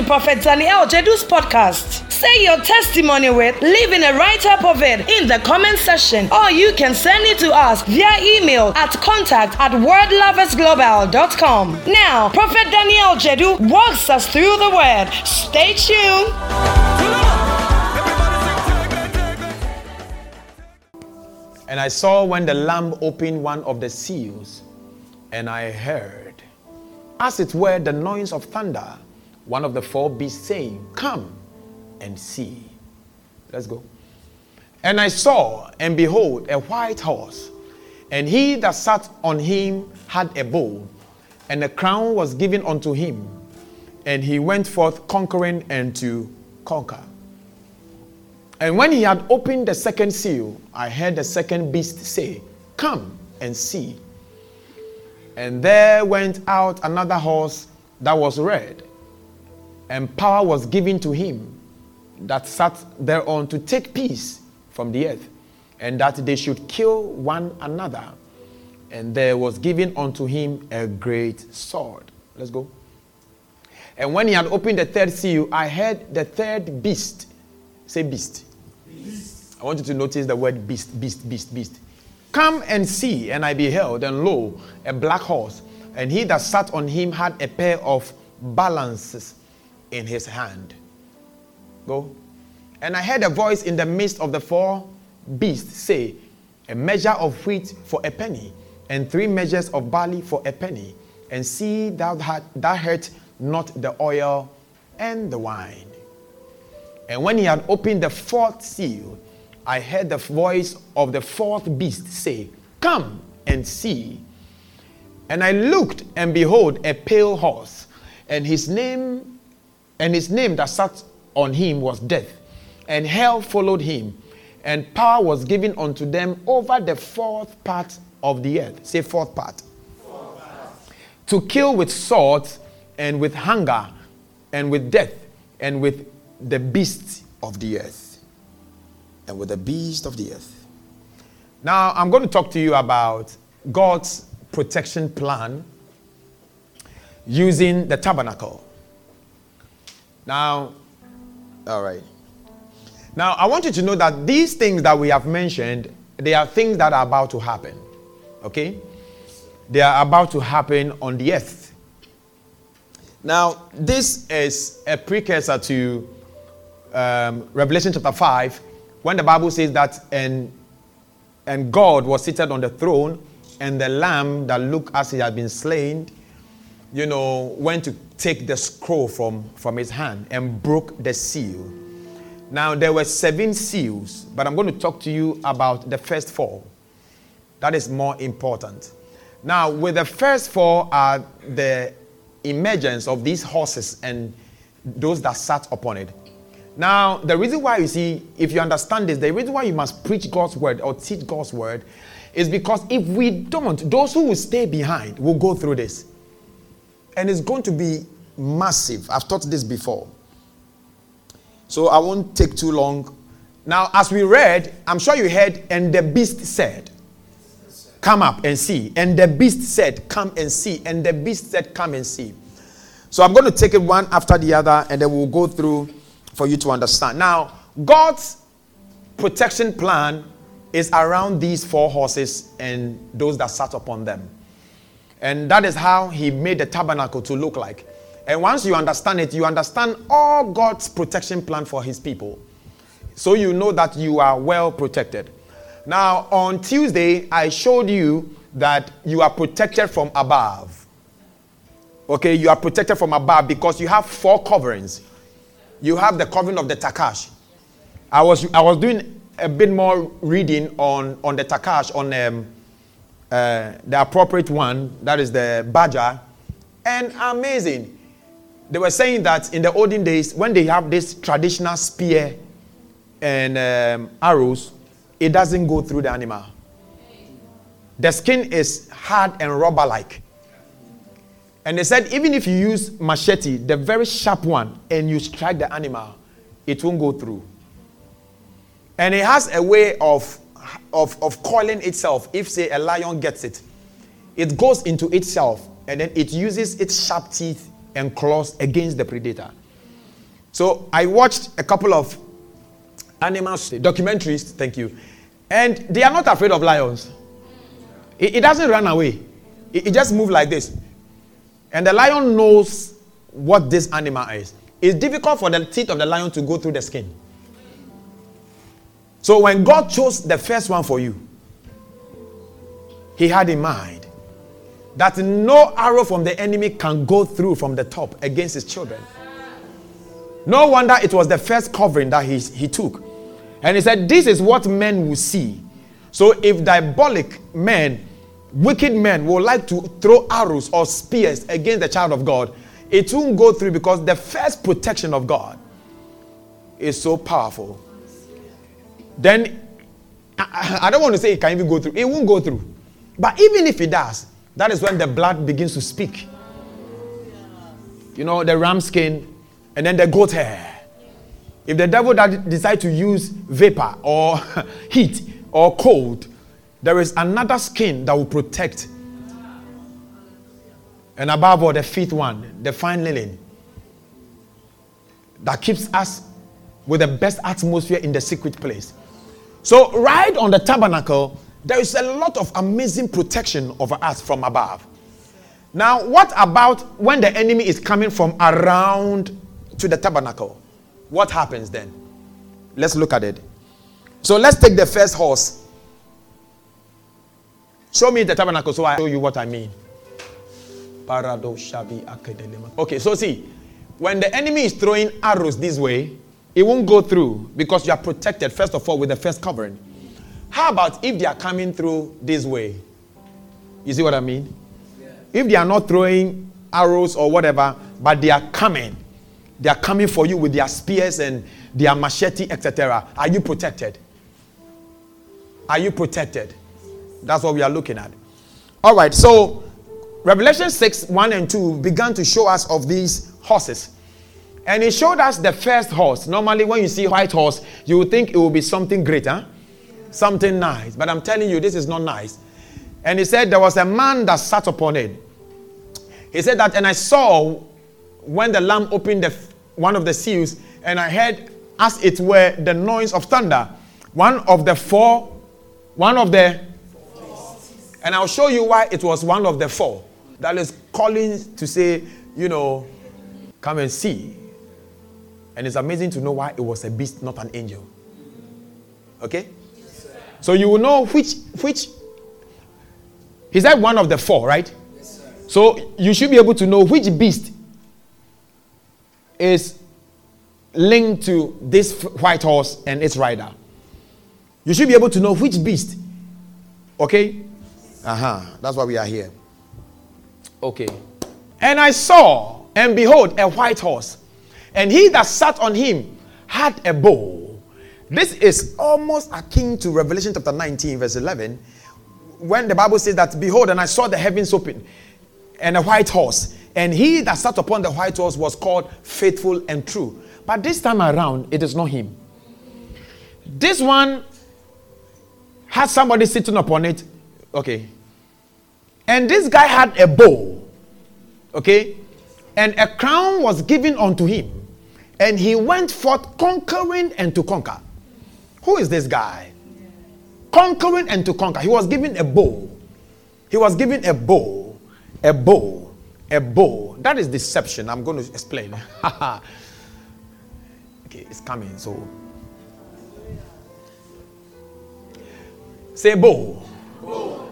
to Prophet Daniel Jedu's podcast. Say your testimony with, leaving a write up of it in the comment section, or you can send it to us via email at contact at wordloversglobal.com. Now, Prophet Daniel Jedu walks us through the word. Stay tuned. And I saw when the Lamb opened one of the seals, and I heard, as it were, the noise of thunder one of the four beasts saying, Come and see. Let's go. And I saw, and behold, a white horse, and he that sat on him had a bow, and a crown was given unto him, and he went forth conquering and to conquer. And when he had opened the second seal, I heard the second beast say, Come and see. And there went out another horse that was red and power was given to him that sat thereon to take peace from the earth, and that they should kill one another. And there was given unto him a great sword. Let's go. And when he had opened the third seal, I heard the third beast. Say beast. beast. I want you to notice the word beast, beast, beast, beast. Come and see. And I beheld, and lo, a black horse. And he that sat on him had a pair of balances in his hand. Go. And I heard a voice in the midst of the four beasts say, A measure of wheat for a penny, and three measures of barley for a penny, and see thou, that thou hurt not the oil and the wine. And when he had opened the fourth seal, I heard the voice of the fourth beast say, Come and see. And I looked, and behold, a pale horse, and his name and his name that sat on him was death, and hell followed him, and power was given unto them over the fourth part of the earth. Say, fourth part. Fourth part. To kill with swords, and with hunger, and with death, and with the beasts of the earth. And with the beast of the earth. Now, I'm going to talk to you about God's protection plan using the tabernacle. Now, all right. Now, I want you to know that these things that we have mentioned, they are things that are about to happen. Okay? They are about to happen on the earth. Now, this is a precursor to um, Revelation chapter 5, when the Bible says that, and, and God was seated on the throne, and the lamb that looked as he had been slain, you know, went to take the scroll from, from his hand and broke the seal. Now, there were seven seals, but I'm going to talk to you about the first four. That is more important. Now, with the first four are the emergence of these horses and those that sat upon it. Now, the reason why you see, if you understand this, the reason why you must preach God's word or teach God's word is because if we don't, those who will stay behind will go through this and it's going to be massive. I've taught this before. So I won't take too long. Now, as we read, I'm sure you heard, and the beast said, Come up and see. And the beast said, Come and see. And the beast said, Come and see. So I'm going to take it one after the other, and then we'll go through for you to understand. Now, God's protection plan is around these four horses and those that sat upon them. And that is how he made the tabernacle to look like. And once you understand it, you understand all God's protection plan for his people. So you know that you are well protected. Now, on Tuesday, I showed you that you are protected from above. Okay, you are protected from above because you have four coverings. You have the covering of the tachash. I was I was doing a bit more reading on on the tachash on um, uh, the appropriate one that is the badger, and amazing. They were saying that in the olden days when they have this traditional spear and um, arrows, it doesn't go through the animal. The skin is hard and rubber like. And they said, even if you use machete, the very sharp one, and you strike the animal, it won't go through. And it has a way of, of, of coiling itself. If, say, a lion gets it, it goes into itself and then it uses its sharp teeth and claws against the predator. So I watched a couple of animals documentaries, thank you, and they are not afraid of lions. It, it doesn't run away, it, it just moves like this. And the lion knows what this animal is. It's difficult for the teeth of the lion to go through the skin. So when God chose the first one for you, He had in mind that no arrow from the enemy can go through from the top against His children. No wonder it was the first covering that he, he took. And he said, This is what men will see. So if diabolic men wicked men will like to throw arrows or spears against the child of God, it won't go through because the first protection of God is so powerful. Then, I, I don't want to say it can even go through, it won't go through. But even if it does, that is when the blood begins to speak. You know, the ram skin and then the goat hair. If the devil decides to use vapor or heat or cold, there is another skin that will protect. And above all, the fifth one, the fine linen, that keeps us with the best atmosphere in the secret place. So, right on the tabernacle, there is a lot of amazing protection over us from above. Now, what about when the enemy is coming from around to the tabernacle? What happens then? Let's look at it. So, let's take the first horse Show me the tabernacle so I show you what I mean. Okay, so see, when the enemy is throwing arrows this way, it won't go through because you are protected, first of all, with the first covering. How about if they are coming through this way? You see what I mean? If they are not throwing arrows or whatever, but they are coming, they are coming for you with their spears and their machete, etc. Are you protected? Are you protected? That's what we are looking at. All right, so Revelation 6 1 and 2 began to show us of these horses. And he showed us the first horse. Normally, when you see white horse, you would think it will be something great, huh? Something nice. But I'm telling you, this is not nice. And he said there was a man that sat upon it. He said that, and I saw when the lamb opened the, one of the seals, and I heard, as it were, the noise of thunder. One of the four, one of the and I'll show you why it was one of the four that is calling to say, you know, come and see. And it's amazing to know why it was a beast, not an angel. Okay? Yes, so you will know which which he said one of the four, right? Yes, so you should be able to know which beast is linked to this white horse and its rider. You should be able to know which beast. Okay? Uh huh. That's why we are here. Okay. And I saw, and behold, a white horse, and he that sat on him had a bow. This is almost akin to Revelation chapter 19, verse 11, when the Bible says that, Behold, and I saw the heavens open, and a white horse, and he that sat upon the white horse was called faithful and true. But this time around, it is not him. This one had somebody sitting upon it Okay. And this guy had a bow. Okay. And a crown was given unto him. And he went forth conquering and to conquer. Who is this guy? Conquering and to conquer. He was given a bow. He was given a bow. A bow. A bow. That is deception. I'm going to explain. okay, it's coming. So Say bow.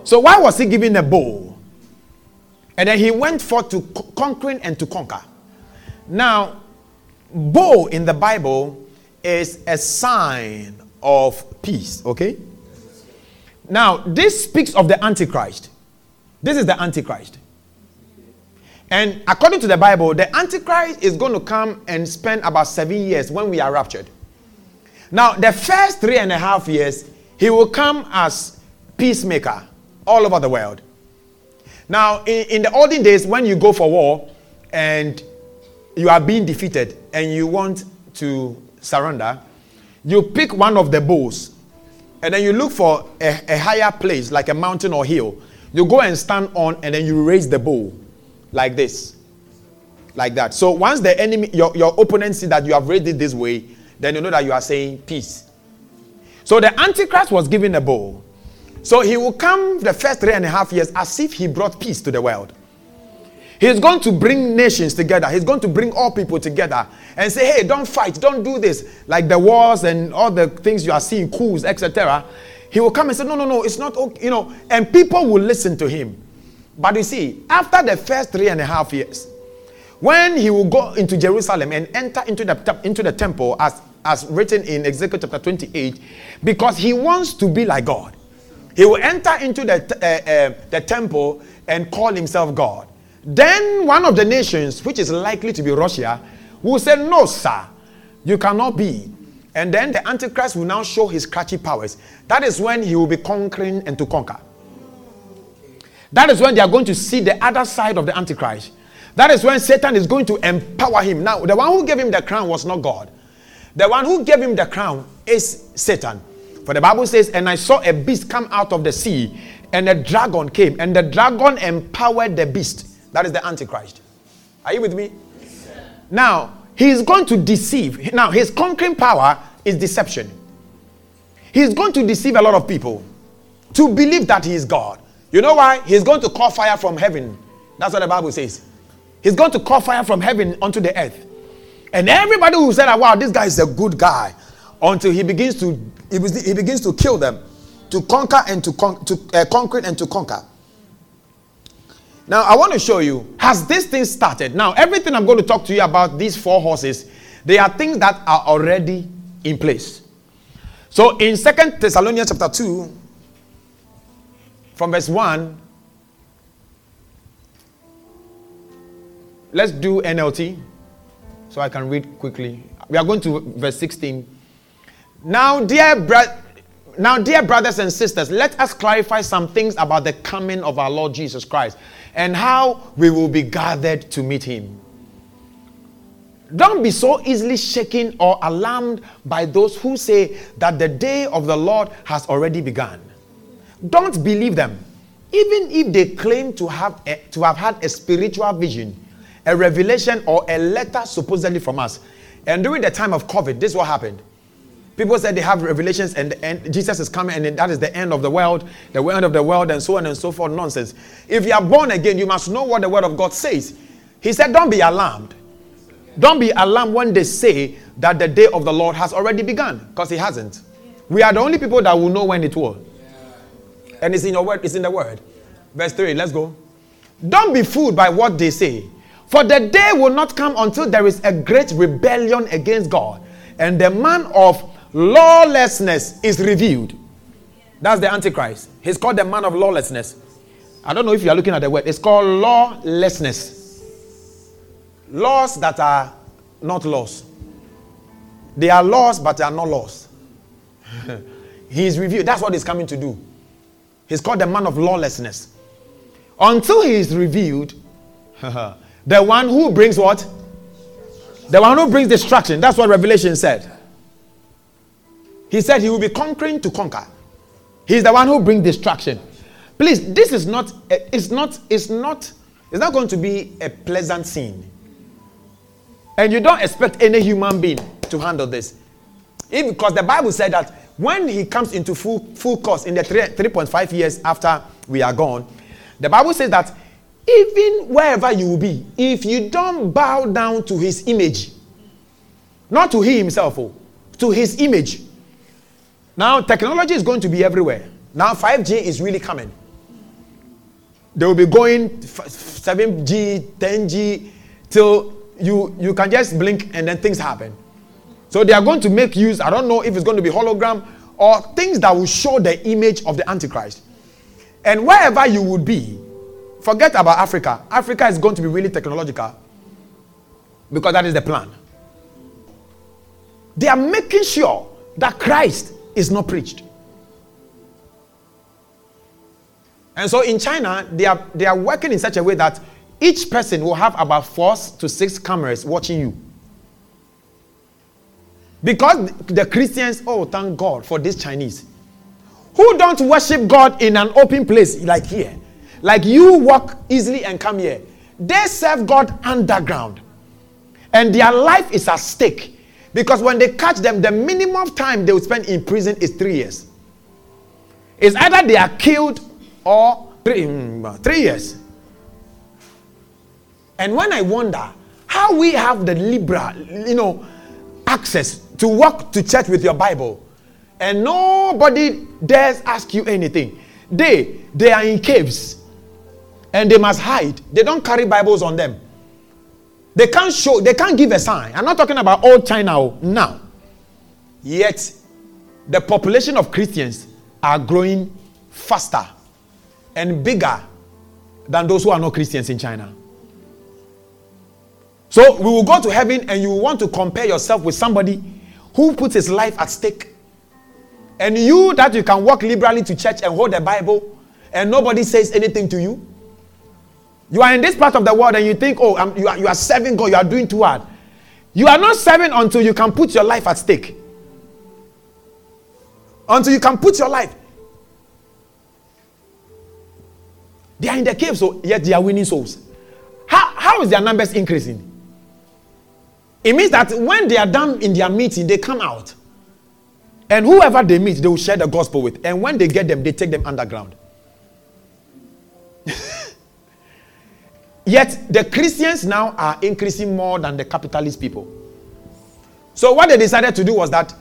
So why was he given a bow? And then he went forth to conquering and to conquer. Now, bow in the Bible is a sign of peace, okay? Now, this speaks of the Antichrist. This is the Antichrist. And according to the Bible, the Antichrist is going to come and spend about seven years when we are raptured. Now, the first three and a half years, he will come as peacemaker all over the world. Now, in, in the olden days, when you go for war and you are being defeated and you want to surrender, you pick one of the bows and then you look for a, a higher place, like a mountain or hill. You go and stand on and then you raise the bow like this. Like that. So once the enemy, your, your opponent see that you have raised it this way, then you know that you are saying peace. So the Antichrist was given a bow. So he will come the first three and a half years as if he brought peace to the world. He's going to bring nations together. He's going to bring all people together and say, hey, don't fight, don't do this. Like the wars and all the things you are seeing, coups, etc. He will come and say, no, no, no, it's not okay. You know, and people will listen to him. But you see, after the first three and a half years, when he will go into Jerusalem and enter into the, into the temple, as, as written in Ezekiel chapter 28, because he wants to be like God, he will enter into the, uh, uh, the temple and call himself God. Then one of the nations, which is likely to be Russia, will say, No, sir, you cannot be. And then the Antichrist will now show his crutchy powers. That is when he will be conquering and to conquer. That is when they are going to see the other side of the Antichrist. That is when Satan is going to empower him. Now, the one who gave him the crown was not God. The one who gave him the crown is Satan. For the Bible says, And I saw a beast come out of the sea, and a dragon came, and the dragon empowered the beast. That is the Antichrist. Are you with me? Yes, now, he is going to deceive. Now, his conquering power is deception. He's going to deceive a lot of people to believe that he is God. You know why? He's going to call fire from heaven. That's what the Bible says. He's going to call fire from heaven onto the earth. And everybody who said, wow, this guy is a good guy, until he begins to he begins to kill them, to conquer and to, con- to uh, conquer and to conquer. Now, I want to show you, has this thing started? Now, everything I'm going to talk to you about, these four horses, they are things that are already in place. So, in Second Thessalonians chapter 2, from verse 1. Let's do NLT so I can read quickly. We are going to verse 16. Now, dear bro- now, dear brothers and sisters, let us clarify some things about the coming of our Lord Jesus Christ and how we will be gathered to meet him. Don't be so easily shaken or alarmed by those who say that the day of the Lord has already begun. Don't believe them. Even if they claim to have, a, to have had a spiritual vision, a revelation, or a letter supposedly from us. And during the time of COVID, this is what happened. People said they have revelations and, and Jesus is coming and that is the end of the world, the end of the world, and so on and so forth. Nonsense. If you are born again, you must know what the word of God says. He said, Don't be alarmed. Don't be alarmed when they say that the day of the Lord has already begun, because it hasn't. We are the only people that will know when it will. And it's in your word, it's in the word. Verse 3, let's go. Don't be fooled by what they say. For the day will not come until there is a great rebellion against God, and the man of lawlessness is revealed. That's the Antichrist. He's called the man of lawlessness. I don't know if you are looking at the word. It's called lawlessness. Laws that are not laws. They are laws, but they are not laws. he is revealed. That's what he's coming to do. He's called the man of lawlessness. Until he is revealed, the one who brings what? The one who brings destruction. That's what Revelation said. He said he will be conquering to conquer. He's the one who brings destruction. Please, this is not, eh, it's not, it's not, it's not going to be a pleasant scene. And you don't expect any human being to handle this. If, because the Bible said that when he comes into full, full course in the 3, 3.5 years after we are gone, the Bible says that even wherever you will be, if you don't bow down to his image, not to he himself, oh, to his image. Now, technology is going to be everywhere. Now 5G is really coming. They will be going 7G, 10G till you you can just blink and then things happen. So they are going to make use. I don't know if it's going to be hologram or things that will show the image of the Antichrist. And wherever you would be, forget about Africa. Africa is going to be really technological because that is the plan. They are making sure that Christ is not preached. And so in China, they are, they are working in such a way that each person will have about four to six cameras watching you. Because the Christians, oh, thank God for this Chinese, who don't worship God in an open place like here. Like you walk easily and come here. They serve God underground. And their life is at stake. Because when they catch them, the minimum time they will spend in prison is three years. It's either they are killed or three, mm, three years. And when I wonder how we have the liberal, you know, access to walk to church with your Bible, and nobody dares ask you anything. They they are in caves and they must hide. They don't carry Bibles on them. They can't show, they can't give a sign. I'm not talking about old China now. Yet the population of Christians are growing faster and bigger than those who are not Christians in China. So we will go to heaven and you want to compare yourself with somebody who puts his life at stake. And you that you can walk liberally to church and hold the Bible and nobody says anything to you. You are in this part of the world and you think, oh, I'm, you, are, you are serving God, you are doing too hard. You are not serving until you can put your life at stake. Until you can put your life. They are in the cave, so yet they are winning souls. How, how is their numbers increasing? It means that when they are done in their meeting, they come out. And whoever they meet, they will share the gospel with. And when they get them, they take them underground. Yet the Christians now are increasing more than the capitalist people. So what they decided to do was that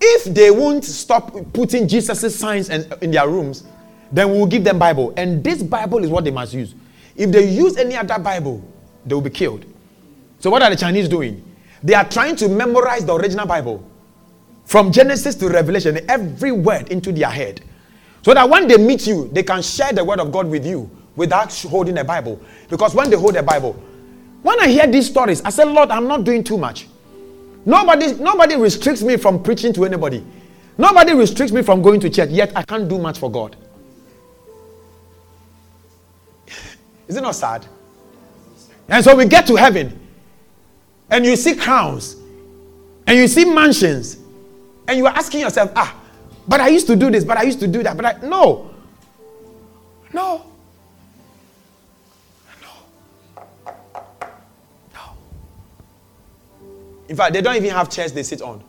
if they won't stop putting Jesus' signs uh, in their rooms, then we'll give them Bible. And this Bible is what they must use. If they use any other Bible, they will be killed. So what are the Chinese doing? They are trying to memorize the original Bible. From Genesis to Revelation, every word into their head. So that when they meet you, they can share the word of God with you without holding a Bible. Because when they hold a Bible, when I hear these stories, I say, Lord, I'm not doing too much. Nobody, nobody restricts me from preaching to anybody. Nobody restricts me from going to church, yet I can't do much for God. Is it not sad? And so we get to heaven, and you see crowns, and you see mansions, and you are asking yourself, ah, but I used to do this, but I used to do that, but I no. No. In fact, they don't even have chairs they sit on.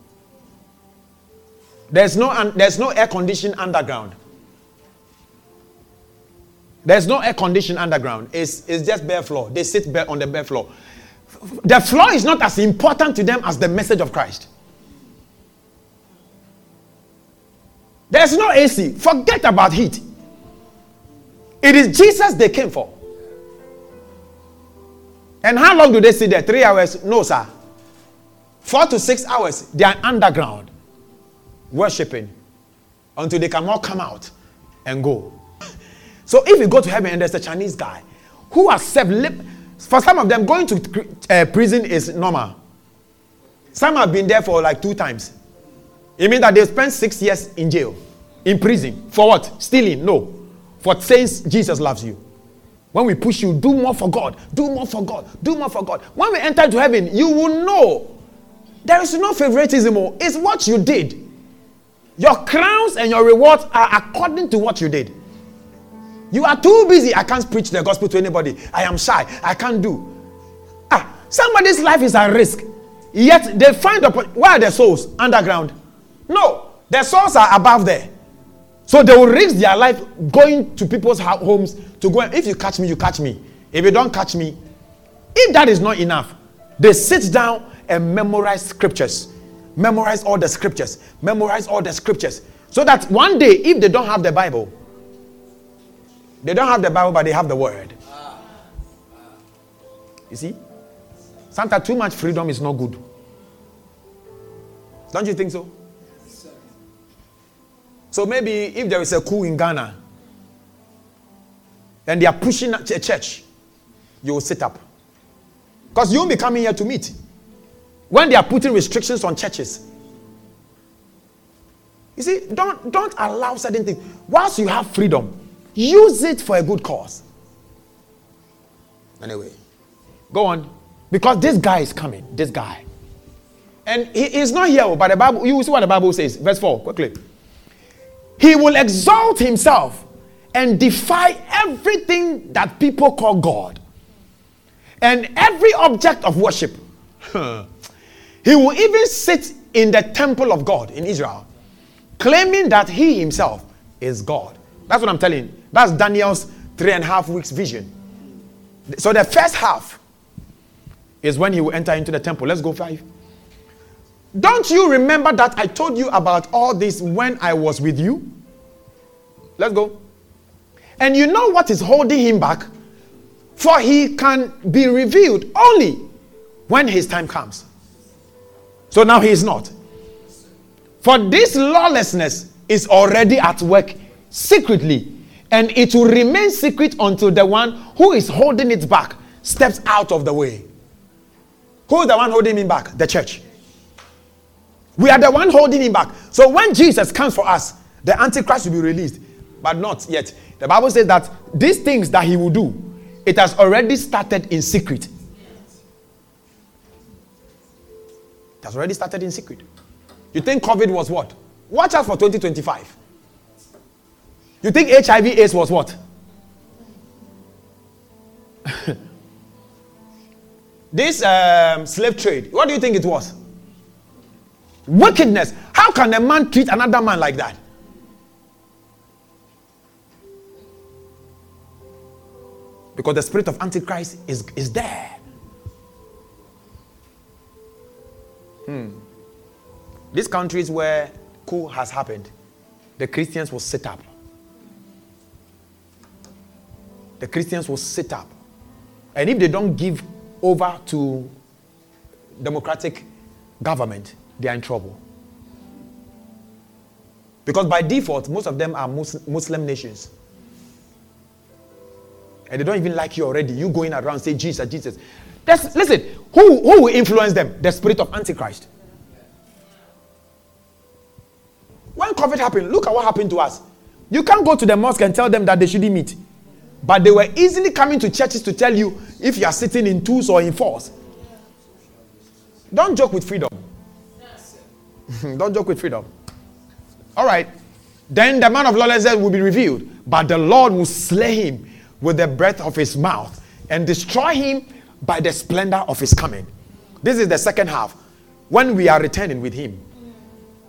There's no, there's no air condition underground. There's no air condition underground. It's, it's just bare floor. They sit bare on the bare floor. The floor is not as important to them as the message of Christ. There's no AC. Forget about heat. It is Jesus they came for. And how long do they sit there? Three hours? No, sir. Four to six hours, they are underground worshiping until they can all come out and go. So if you go to heaven and there's a Chinese guy who has served, lip, for some of them, going to uh, prison is normal. Some have been there for like two times. It means that they spent six years in jail, in prison. For what? Stealing? No. For saying Jesus loves you. When we push you, do more for God, do more for God, do more for God. When we enter to heaven, you will know there is no favoritism. Oh. It's what you did. Your crowns and your rewards are according to what you did. You are too busy. I can't preach the gospel to anybody. I am shy. I can't do. Ah, somebody's life is at risk. Yet they find the where are the souls? Underground. No, their souls are above there. So they will risk their life going to people's homes to go. If you catch me, you catch me. If you don't catch me, if that is not enough, they sit down and memorize scriptures. Memorize all the scriptures. Memorize all the scriptures. So that one day, if they don't have the Bible, they don't have the Bible, but they have the Word. You see? Sometimes too much freedom is not good. Don't you think so? So maybe if there is a coup in Ghana and they are pushing a church, you will sit up. Because you won't be coming here to meet. When they are putting restrictions on churches, you see, don't, don't allow certain things. Whilst you have freedom, use it for a good cause. Anyway, go on. Because this guy is coming. This guy. And he is not here, but the Bible, you see what the Bible says. Verse 4, quickly. He will exalt himself and defy everything that people call God and every object of worship. he will even sit in the temple of God in Israel claiming that he himself is God. That's what I'm telling. That's Daniel's three and a half weeks vision. So the first half is when he will enter into the temple. Let's go five. Don't you remember that I told you about all this when I was with you? Let's go. And you know what is holding him back? For he can be revealed only when his time comes. So now he is not. For this lawlessness is already at work secretly, and it will remain secret until the one who is holding it back steps out of the way. Who is the one holding him back? The church. We are the one holding him back. So when Jesus comes for us, the Antichrist will be released, but not yet. The Bible says that these things that he will do, it has already started in secret. It has already started in secret. You think COVID was what? Watch out for 2025. You think HIV AIDS was what? this um, slave trade, what do you think it was? Wickedness. How can a man treat another man like that? Because the spirit of Antichrist is, is there. Hmm. These countries where coup has happened, the Christians will sit up. The Christians will sit up. And if they don't give over to democratic government, they are in trouble. Because by default, most of them are Muslim nations. And they don't even like you already. You going around say Jesus, Jesus. That's, listen, who, who will influence them? The spirit of Antichrist. When COVID happened, look at what happened to us. You can't go to the mosque and tell them that they shouldn't meet. But they were easily coming to churches to tell you if you are sitting in twos or in fours. Don't joke with freedom. Don't joke with freedom. All right. Then the man of lawlessness will be revealed, but the Lord will slay him with the breath of his mouth and destroy him by the splendor of his coming. This is the second half when we are returning with him.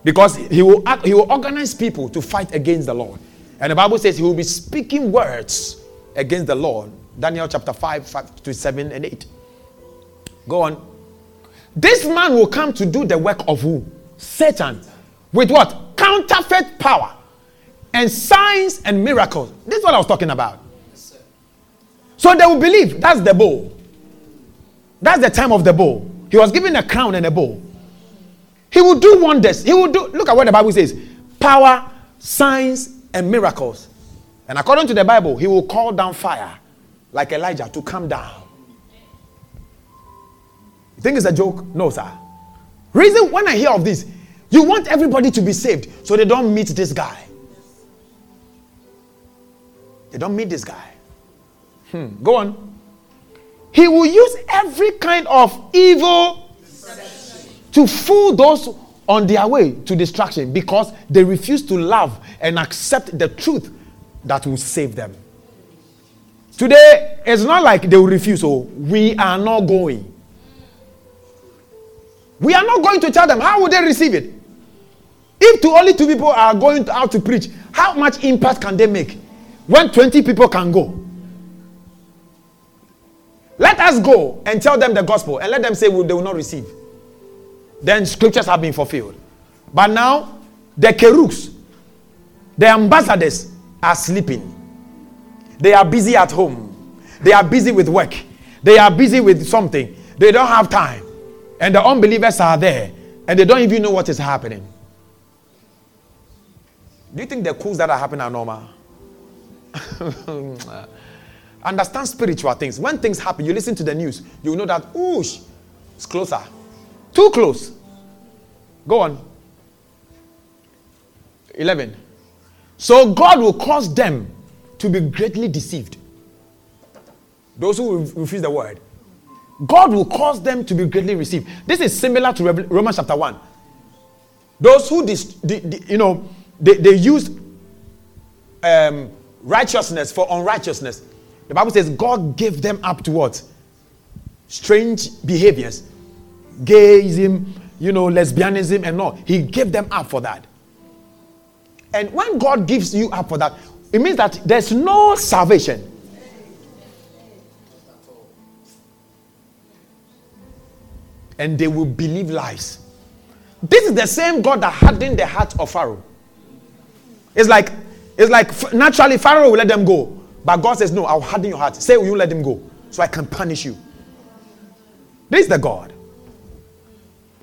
Because he will, act, he will organize people to fight against the Lord. And the Bible says he will be speaking words against the Lord. Daniel chapter 5, 5 to 7 and 8. Go on. This man will come to do the work of who? Satan. With what? Counterfeit power and signs and miracles. This is what I was talking about. So they will believe that's the bowl. That's the time of the bowl. He was given a crown and a bowl. He will do wonders. He will do, look at what the Bible says power, signs, and miracles. And according to the Bible, he will call down fire like Elijah to come down. You think it's a joke? No, sir. Reason when I hear of this, you want everybody to be saved so they don't meet this guy. They don't meet this guy. Hmm. Go on. He will use every kind of evil to fool those on their way to destruction because they refuse to love and accept the truth that will save them. Today, it's not like they will refuse, oh, we are not going. We are not going to tell them. How would they receive it? If to only two people are going out to preach, how much impact can they make when 20 people can go? Let us go and tell them the gospel and let them say they will not receive then scriptures have been fulfilled. But now, the Kerux, The ambassadors are sleeping. They are busy at home. They are busy with work. They are busy with something. They don't have time. And the unbelievers are there and they don't even know what is happening. Do you think the coups that are happening are normal? Understand spiritual things. When things happen, you listen to the news, you know that, oosh, it's closer. Too close. Go on. 11. So God will cause them to be greatly deceived. Those who refuse the word. God will cause them to be greatly received. This is similar to Romans chapter 1. Those who, dis, you know, they, they use um, righteousness for unrighteousness. The Bible says God gave them up to what? Strange behaviors. Gayism, you know, lesbianism and all. He gave them up for that. And when God gives you up for that, it means that there's no salvation. And they will believe lies. This is the same God that hardened the heart of Pharaoh. It's like, it's like naturally Pharaoh will let them go. But God says, No, I'll harden your heart. Say, You let them go so I can punish you. This is the God.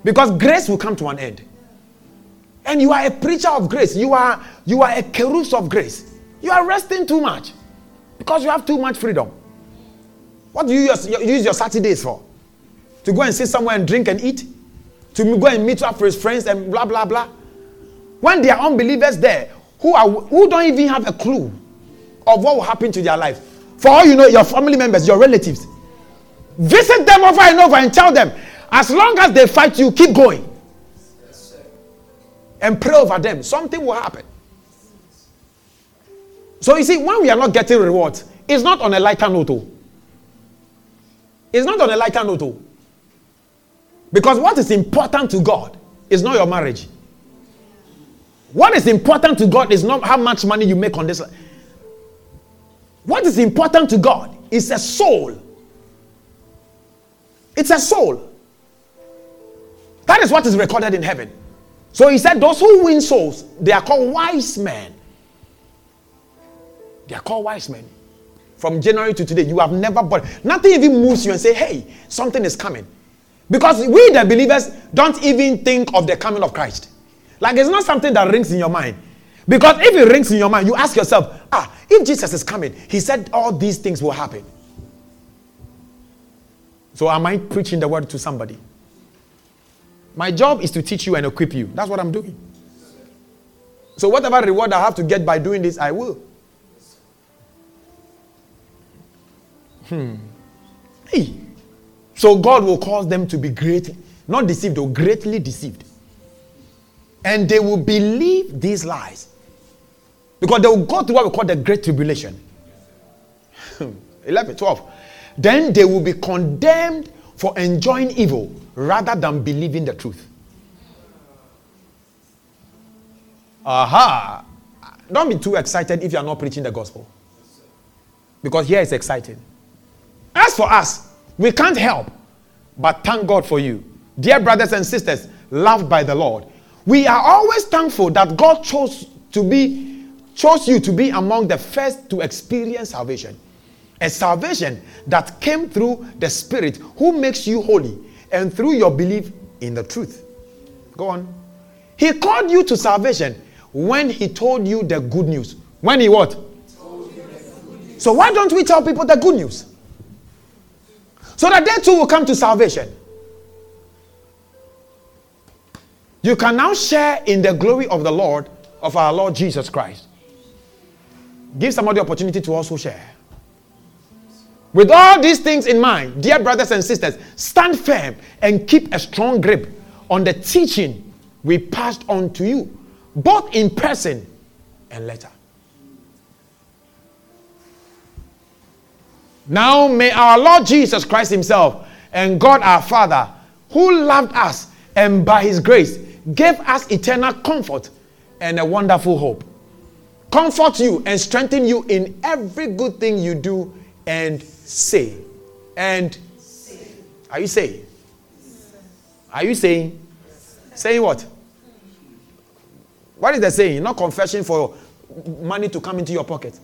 Because grace will come to an end. And you are a preacher of grace. You are you are a kerus of grace. You are resting too much because you have too much freedom. What do you use, use your Saturdays for? To go and sit somewhere and drink and eat? To go and meet up with friends and blah blah blah? When there are unbelievers there who are who don't even have a clue of what will happen to their life. For all you know, your family members, your relatives. Visit them over and over and tell them, as long as they fight you, keep going. and pray over them. Something will happen. So you see, when we are not getting rewards, it's not on a lighter note. It's not on a lighter note. Because what is important to God is not your marriage. What is important to God is not how much money you make on this. What is important to God is a soul. It's a soul. That is what is recorded in heaven. So he said, Those who win souls, they are called wise men. They are called wise men. From January to today, you have never bought. Nothing even moves you and say, Hey, something is coming. Because we, the believers, don't even think of the coming of Christ. Like it's not something that rings in your mind. Because if it rings in your mind, you ask yourself, ah, if Jesus is coming, he said all these things will happen. So am I preaching the word to somebody? My job is to teach you and equip you. That's what I'm doing. So whatever reward I have to get by doing this, I will. Hmm. Hey. So God will cause them to be great, not deceived, or greatly deceived. And they will believe these lies. Because they will go through what we call the great tribulation. 11, 12. Then they will be condemned for enjoying evil rather than believing the truth. Aha! Don't be too excited if you are not preaching the gospel. Because here is exciting. As for us, we can't help but thank God for you. Dear brothers and sisters, loved by the Lord, we are always thankful that God chose to be chose you to be among the first to experience salvation. A salvation that came through the Spirit who makes you holy and through your belief in the truth. Go on. He called you to salvation when he told you the good news. When he what? So why don't we tell people the good news? So that they too will come to salvation. You can now share in the glory of the Lord, of our Lord Jesus Christ. Give somebody opportunity to also share. With all these things in mind, dear brothers and sisters, stand firm and keep a strong grip on the teaching we passed on to you, both in person and letter. Now may our Lord Jesus Christ Himself and God our Father, who loved us and by His grace gave us eternal comfort and a wonderful hope, comfort you and strengthen you in every good thing you do and say. And are you saying? Are you saying? Saying what? What is the saying? Not confession for money to come into your pocket.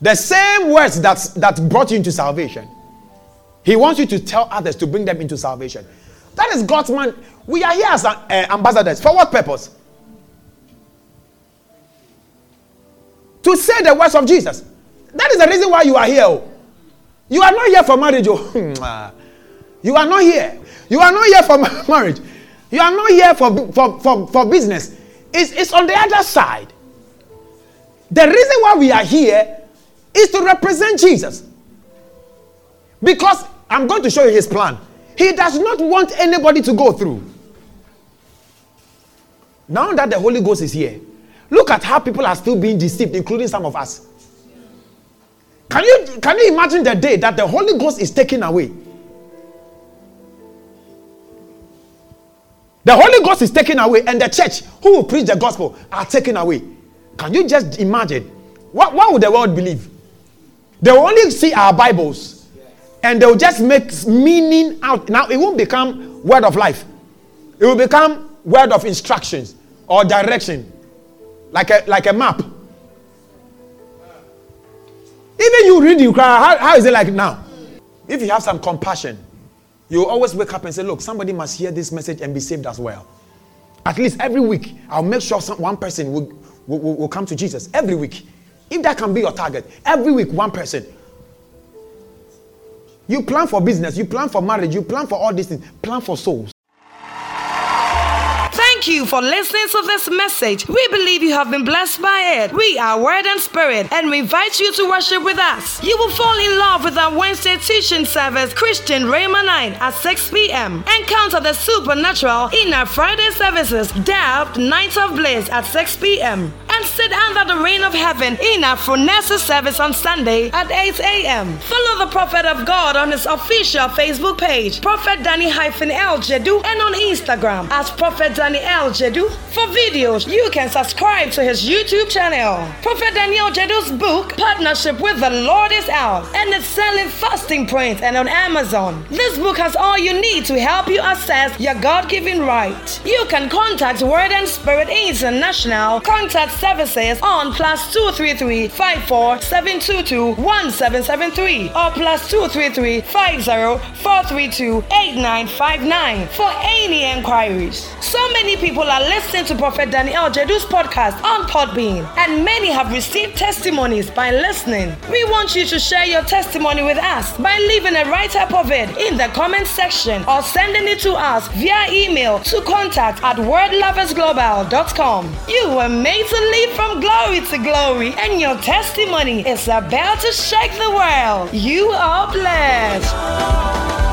The same words that, that brought you into salvation. He wants you to tell others to bring them into salvation. That is God's man. We are here as uh, ambassadors. For what purpose? To say the words of Jesus. That is the reason why you are here. Oh. You are not here for marriage. Oh. you are not here. You are not here for marriage. You are not here for, for, for, for business. It's, it's on the other side. The reason why we are here is to represent Jesus. Because I'm going to show you his plan. He does not want anybody to go through. Now that the Holy Ghost is here, look at how people are still being deceived, including some of us. Can you, can you imagine the day that the Holy Ghost is taken away? The Holy Ghost is taken away, and the church who will preach the gospel are taken away. Can you just imagine? What, what would the world believe? They will only see our Bibles and they'll just make meaning out. Now, it won't become word of life, it will become word of instructions or direction, like a, like a map. Even you read, you cry. How, how is it like now? If you have some compassion, you always wake up and say, Look, somebody must hear this message and be saved as well. At least every week, I'll make sure some, one person will, will, will come to Jesus every week. If that can be your target, every week, one person. You plan for business, you plan for marriage, you plan for all these things, plan for souls. Thank you for listening to this message. We believe you have been blessed by it. We are Word and Spirit, and we invite you to worship with us. You will fall in love with our Wednesday teaching service, Christian Rhema 9 at 6 p.m. Encounter the supernatural in our Friday services, Depth Night of Bliss at 6 p.m and sit under the rain of heaven in our Phronesis service on Sunday at 8 a.m. Follow the Prophet of God on his official Facebook page, Prophet Danny El Jedu, and on Instagram as Prophet Danny El Jedu. For videos, you can subscribe to his YouTube channel. Prophet Daniel Jedu's book, Partnership with the Lord, is out and it's selling fasting print and on Amazon. This book has all you need to help you assess your God given right. You can contact Word and Spirit International. Contact services on plus 233 54 722 1773 or plus 233 50 432 8959 for any inquiries. So many people are listening to Prophet Daniel Jedu's podcast on Podbean, and many have received testimonies by listening. We want you to share your testimony with us by leaving a write up of it in the comment section or sending it to us via email to contact at wordloversglobal.com. You were made to leap from glory to glory, and your testimony is about to shake the world. You are blessed.